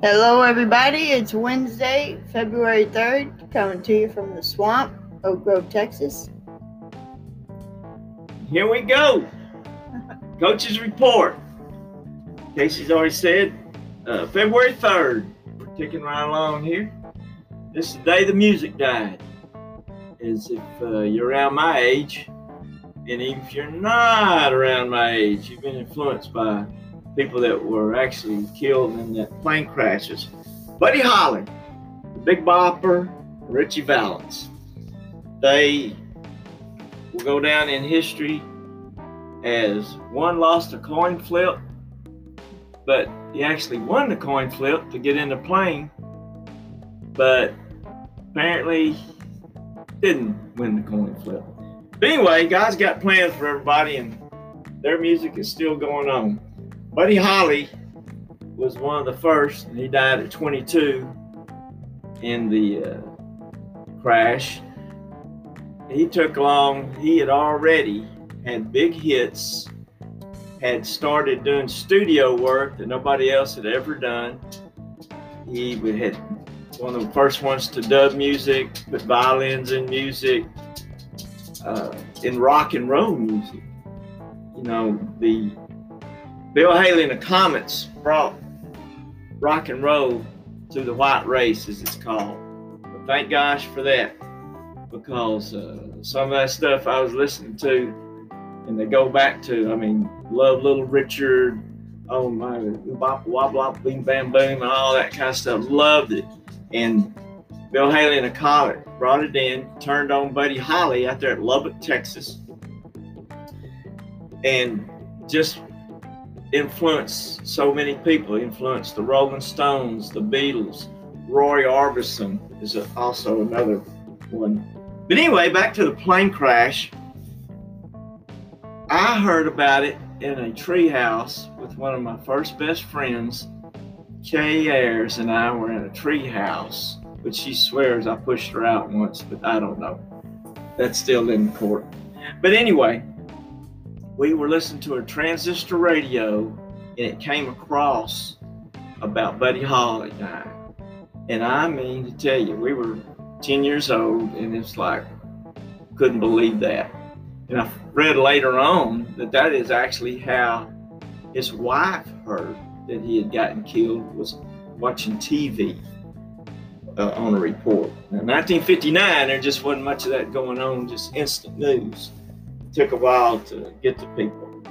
Hello, everybody. It's Wednesday, February 3rd, coming to you from the swamp, Oak Grove, Texas. Here we go. Coach's report. Casey's already said uh, February 3rd. We're ticking right along here. This is the day the music died. As if uh, you're around my age, and even if you're not around my age, you've been influenced by people that were actually killed in that plane crashes. Buddy Holly, the Big Bopper, Ritchie Valens. They will go down in history as one lost a coin flip, but he actually won the coin flip to get in the plane, but apparently didn't win the coin flip. But anyway, guys got plans for everybody, and their music is still going on. Buddy Holly was one of the first, and he died at 22 in the uh, crash. He took along, he had already had big hits, had started doing studio work that nobody else had ever done. He had one of the first ones to dub music, put violins in music, uh, in rock and roll music. You know, the Bill Haley and the Comets brought rock and roll to the white race, as it's called. But thank gosh for that, because uh, some of that stuff I was listening to, and they go back to, I mean, Love Little Richard, oh my, bop, wop, wop, bing, bam, boom, and all that kind of stuff. Loved it. And Bill Haley and the Comet brought it in, turned on Buddy Holly out there at Lubbock, Texas, and just influenced so many people. influenced the Rolling Stones, the Beatles. Roy Orbison is also another one. But anyway, back to the plane crash. I heard about it in a treehouse with one of my first best friends. Kay Ayers and I were in a treehouse, but she swears I pushed her out once, but I don't know. That's still in court. But anyway, we were listening to a transistor radio and it came across about Buddy Holly dying. And I mean to tell you, we were 10 years old and it's like, couldn't believe that. And I read later on that that is actually how his wife heard that he had gotten killed was watching TV uh, on a report. Now, 1959, there just wasn't much of that going on, just instant news took a while to get to people.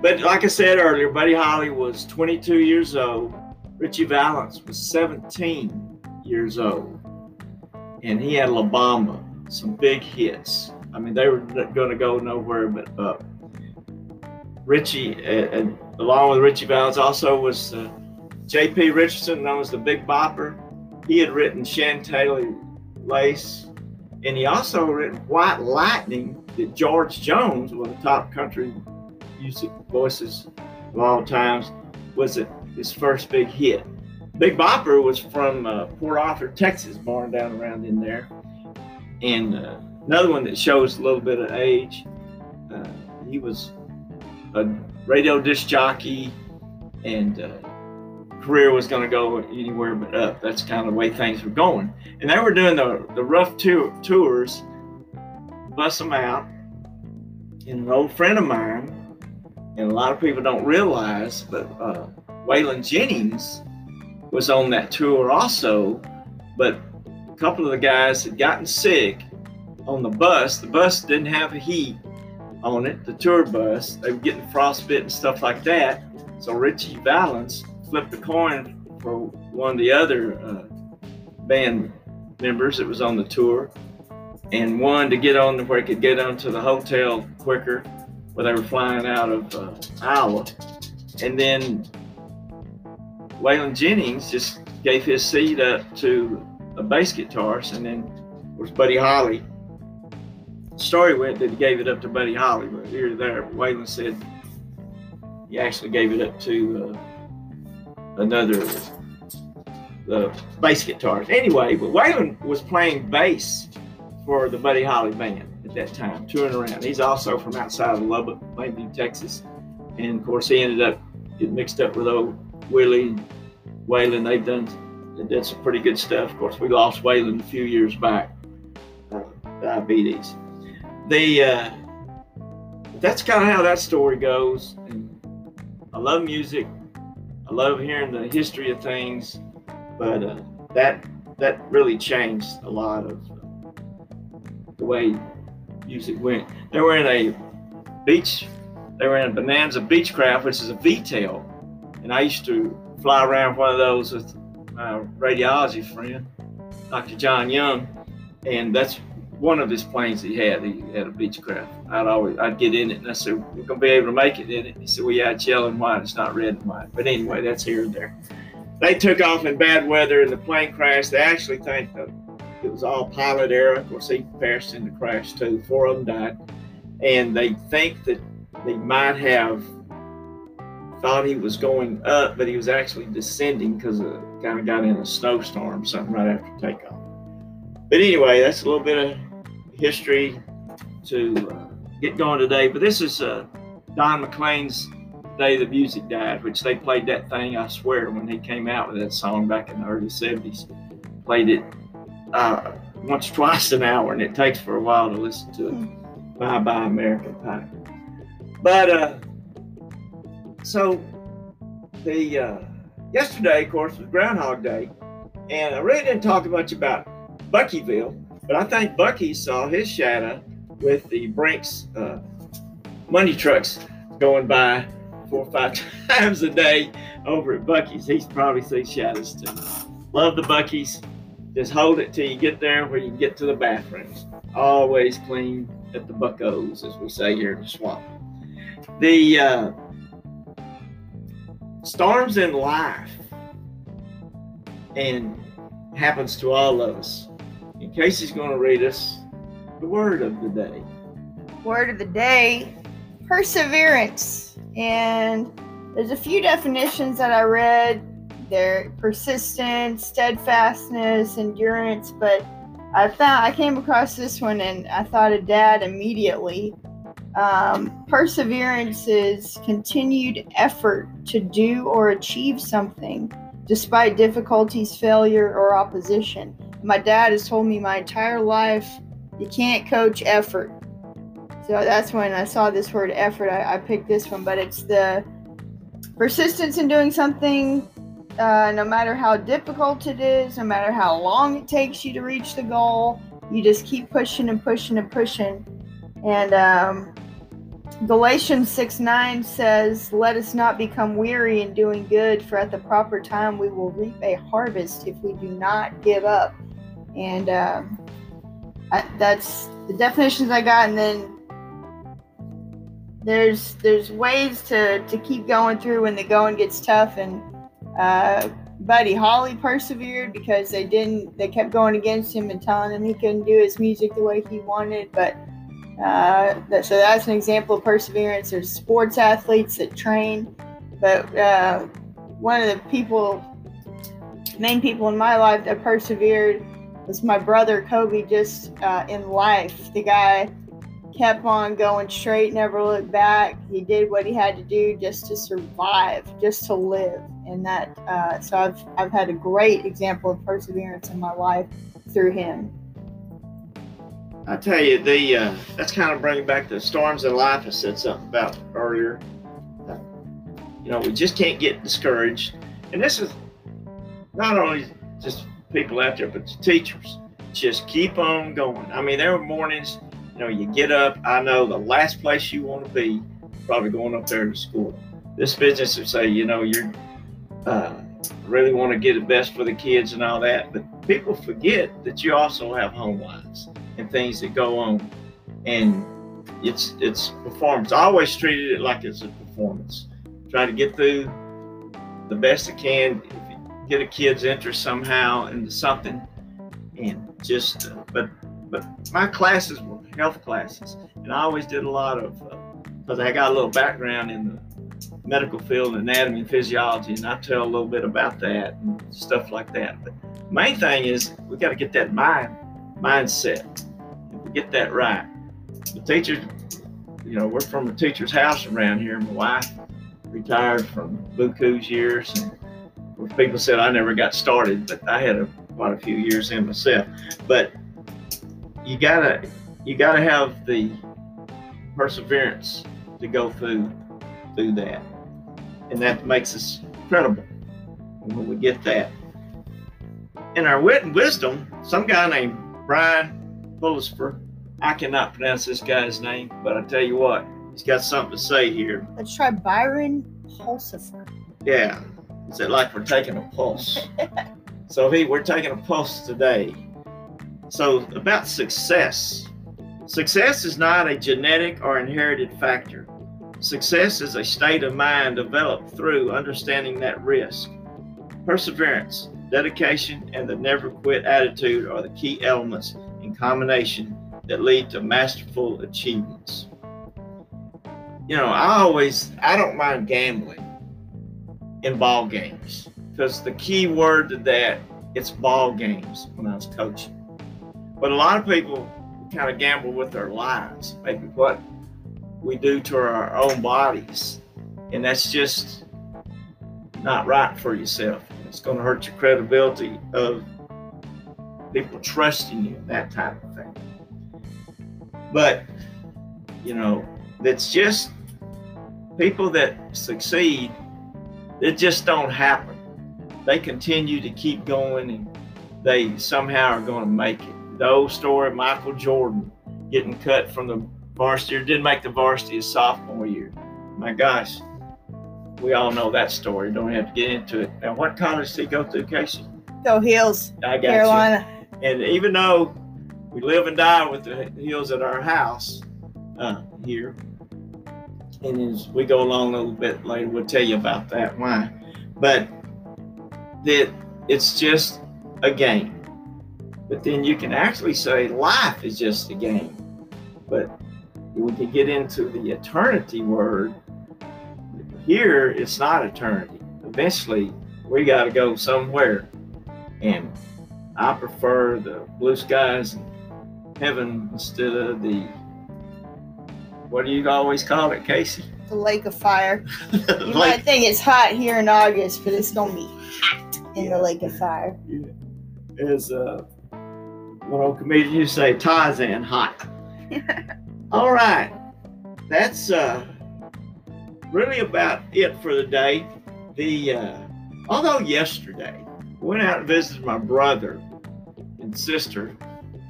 But like I said earlier, Buddy Holly was 22 years old. Ritchie Valens was 17 years old. And he had La Bamba, some big hits. I mean, they were going to go nowhere but up. Uh, along with Ritchie Valens, also was uh, J.P. Richardson, known as the Big Bopper. He had written Chantilly Lace, and he also written White Lightning that George Jones, one of the top country music voices of all times, was a, his first big hit. Big Bopper was from uh, Port Arthur, Texas, born down around in there. And uh, another one that shows a little bit of age, uh, he was a radio disc jockey and uh, career was going to go anywhere but up. That's kind of the way things were going. And they were doing the, the rough tour, tours bust them out. And an old friend of mine, and a lot of people don't realize, but uh, Waylon Jennings was on that tour also. But a couple of the guys had gotten sick on the bus. The bus didn't have a heat on it, the tour bus. They were getting frostbite and stuff like that. So Ritchie Valens flipped a coin for one of the other uh, band members that was on the tour and one to get on to where he could get onto the hotel quicker where they were flying out of uh, Iowa. And then Waylon Jennings just gave his seat up to a bass guitarist, and then course Buddy Holly. Story went that he gave it up to Buddy Holly, but here there, Waylon said he actually gave it up to uh, another the bass guitarist. Anyway, but Waylon was playing bass for the Buddy Holly band at that time, touring around. He's also from outside of Lubbock, Plainview, Texas. And of course, he ended up getting mixed up with old Willie and Waylon, they've done they did some pretty good stuff. Of course, we lost Waylon a few years back, uh, diabetes. The uh, that's kind of how that story goes. And I love music. I love hearing the history of things, but uh, that that really changed a lot of the way music went. They were in a beach. They were in a Bonanza Beechcraft, which is a V-tail, and I used to fly around one of those with my radiology friend, Dr. John Young, and that's one of his planes he had. He had a Beechcraft. I'd always I'd get in it and I said, We're gonna be able to make it in it. He said, Well yeah, it's yellow and white, it's not red and white. But anyway, that's here and there. They took off in bad weather and the plane crashed. They actually think that it was all pilot error. Of course he perished in the crash too. Four of them died. And they think that they might have thought he was going up, but he was actually descending because kind of got in a snowstorm, something right after takeoff. But anyway, that's a little bit of history to uh, get going today. But this is uh, Don McLean's Day the Music Died, which they played that thing, I swear, when he came out with that song back in the early 70s. Played it uh, once, twice an hour, and it takes for a while to listen to it. Bye bye, American Pie. But uh, so the uh, yesterday, of course, was Groundhog Day, and I really didn't talk much about Buckyville, but I think Buc-ee saw his shadow with the Brinks uh, money trucks going by four or five times a day over at Buc-ee's. He's probably seen shadows too. Love the Buc-ee's. Just hold it till you get there where you get to the bathrooms. Always clean at the Buckos, as we say here in the swamp. The uh, storms in life and happens to all of us. And Casey's going to read us the word of the day. Word of the day perseverance. And there's a few definitions that I read. They're persistence, steadfastness, endurance, but I found I came across this one and I thought of dad immediately. Um, perseverance is continued effort to do or achieve something despite difficulties, failure, or opposition. My dad has told me my entire life you can't coach effort. So that's when I saw this word effort, I, I picked this one, but it's the persistence in doing something uh, no matter how difficult it is, no matter how long it takes you to reach the goal, you just keep pushing and pushing and pushing. And um, Galatians 6 9 says, Let us not become weary in doing good, for at the proper time we will reap a harvest if we do not give up. And um, I, that's the definitions I got. And then there's there's ways to, to keep going through when the going gets tough. And uh, Buddy Holly persevered because they didn't, they kept going against him and telling him he couldn't do his music the way he wanted. But uh, that, so that's an example of perseverance. There's sports athletes that train, but uh, one of the people, main people in my life that persevered was my brother Kobe. Just uh, in life, the guy kept on going straight, never looked back. He did what he had to do just to survive, just to live, and that. Uh, so I've I've had a great example of perseverance in my life through him. I tell you, the uh, that's kind of bringing back the storms in life I said something about earlier. You know, we just can't get discouraged, and this is not only just people out there, but the teachers. Just keep on going. I mean, there are mornings, you know, you get up. I know the last place you want to be, probably going up there to school. This business would say, you know, you're uh, really want to get the best for the kids and all that, but people forget that you also have home lives and things that go on. And it's it's performance. I always treated it like it's a performance. Try to get through the best I can. Get a kid's interest somehow into something, and just uh, but but my classes were health classes, and I always did a lot of because uh, I got a little background in the medical field, anatomy and physiology, and I tell a little bit about that and stuff like that. But main thing is we got to get that mind mindset. If we get that right, the teachers, you know, we're from a teacher's house around here. My wife retired from Buku's years, and people said I never got started, but I had a, quite a few years in myself. But you gotta you gotta have the perseverance to go through through that, and that makes us credible when we get that. In our wit and wisdom, some guy named Brian Pullisfer, I cannot pronounce this guy's name, but I tell you what, he's got something to say here. Let's try Byron Pulsifer. Yeah, is it like we're taking a pulse? so he, we're taking a pulse today. So about success. Success is not a genetic or inherited factor. Success is a state of mind developed through understanding that risk. Perseverance, dedication, and the never quit attitude are the key elements in combination that lead to masterful achievements. You know, I always I don't mind gambling in ball games because the key word to that it's ball games when I was coaching. But a lot of people kind of gamble with their lives, maybe what we do to our own bodies, and that's just not right for yourself. It's going to hurt your credibility of people trusting you, that type of thing. But you know, it's just people that succeed it just don't happen. They continue to keep going and they somehow are going to make it. The old story Michael Jordan getting cut from the varsity or didn't make the varsity his sophomore year. My gosh, we all know that story. Don't have to get into it. Now, what college did he go to, Casey? Go Heels, I got Carolina. you. And even though we live and die with the Heels at our house uh, here, and as we go along a little bit later, we'll tell you about that why. But that it's just a game. But then you can actually say life is just a game. But we can get into the eternity word. Here, it's not eternity. Eventually, we got to go somewhere. And I prefer the blue skies and heaven instead of the what do you always call it, Casey? The Lake of Fire. You might think it's hot here in August, but it's gonna be hot in the Lake of Fire. As uh, one old comedian used to say, Tarzan hot. All right, that's uh, really about it for the day. The uh, although yesterday went out and visited my brother and sister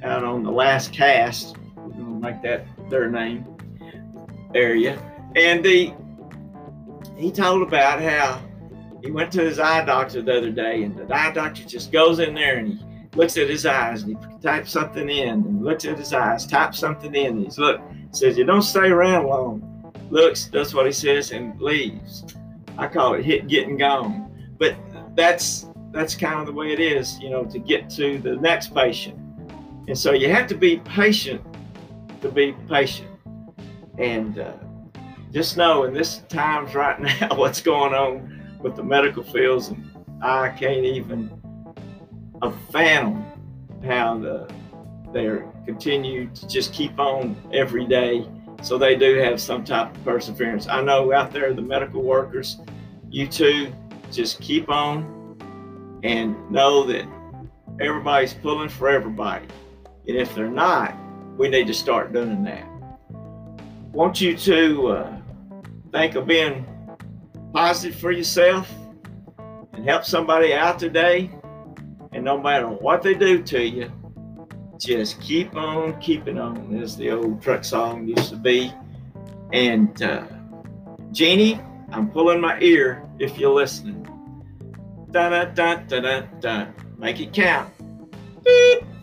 out on the last cast. We're gonna make that their name area, and the he told about how he went to his eye doctor the other day, and the eye doctor just goes in there and he looks at his eyes and he types something in, and looks at his eyes, types something in. And he's look, says you don't stay around long. Looks, does what he says, and leaves. I call it hit, getting gone. But that's that's kind of the way it is, you know, to get to the next patient. And so you have to be patient to be patient. And uh, just know in this times right now, what's going on with the medical fields, and I can't even fathom how the they're continue to just keep on every day. So they do have some type of perseverance. I know out there, the medical workers, you too, just keep on and know that everybody's pulling for everybody. And if they're not, we need to start doing that want you to uh, think of being positive for yourself and help somebody out today. And no matter what they do to you, just keep on keeping on, as the old truck song used to be. And uh, Jeannie, I'm pulling my ear if you're listening. Da da da da da da. Make it count. Beep.